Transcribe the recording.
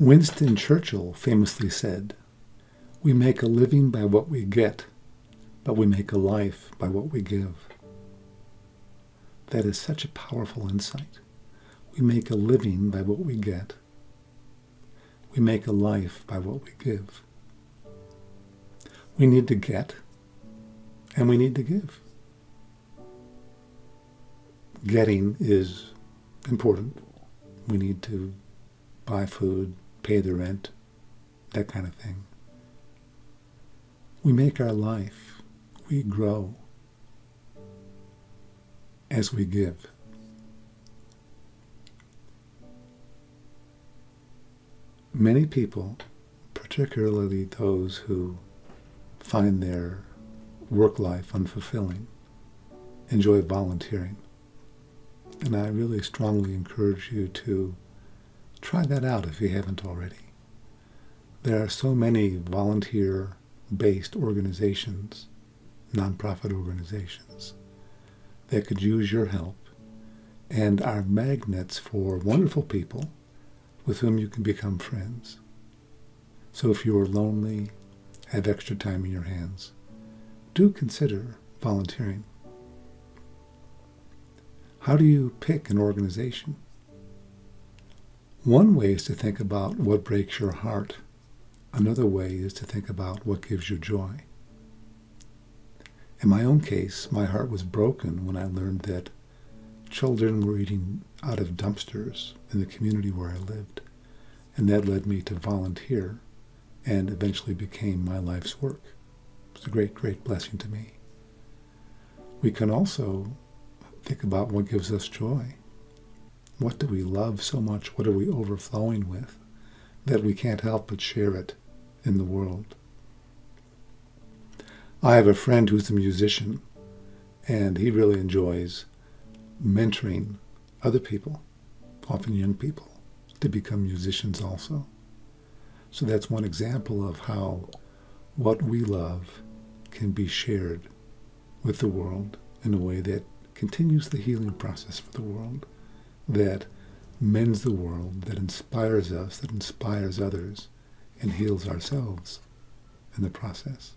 Winston Churchill famously said, We make a living by what we get, but we make a life by what we give. That is such a powerful insight. We make a living by what we get. We make a life by what we give. We need to get, and we need to give. Getting is important. We need to buy food, pay the rent, that kind of thing. We make our life, we grow as we give. Many people, particularly those who find their work life unfulfilling, enjoy volunteering. And I really strongly encourage you to try that out if you haven't already. There are so many volunteer based organizations, nonprofit organizations, that could use your help and are magnets for wonderful people with whom you can become friends. So if you are lonely, have extra time in your hands, do consider volunteering. How do you pick an organization? One way is to think about what breaks your heart. Another way is to think about what gives you joy. In my own case, my heart was broken when I learned that children were eating out of dumpsters in the community where I lived. And that led me to volunteer and eventually became my life's work. It was a great, great blessing to me. We can also think about what gives us joy. What do we love so much? What are we overflowing with that we can't help but share it in the world? I have a friend who's a musician, and he really enjoys mentoring other people, often young people, to become musicians also. So that's one example of how what we love can be shared with the world in a way that continues the healing process for the world, that mends the world, that inspires us, that inspires others, and heals ourselves in the process.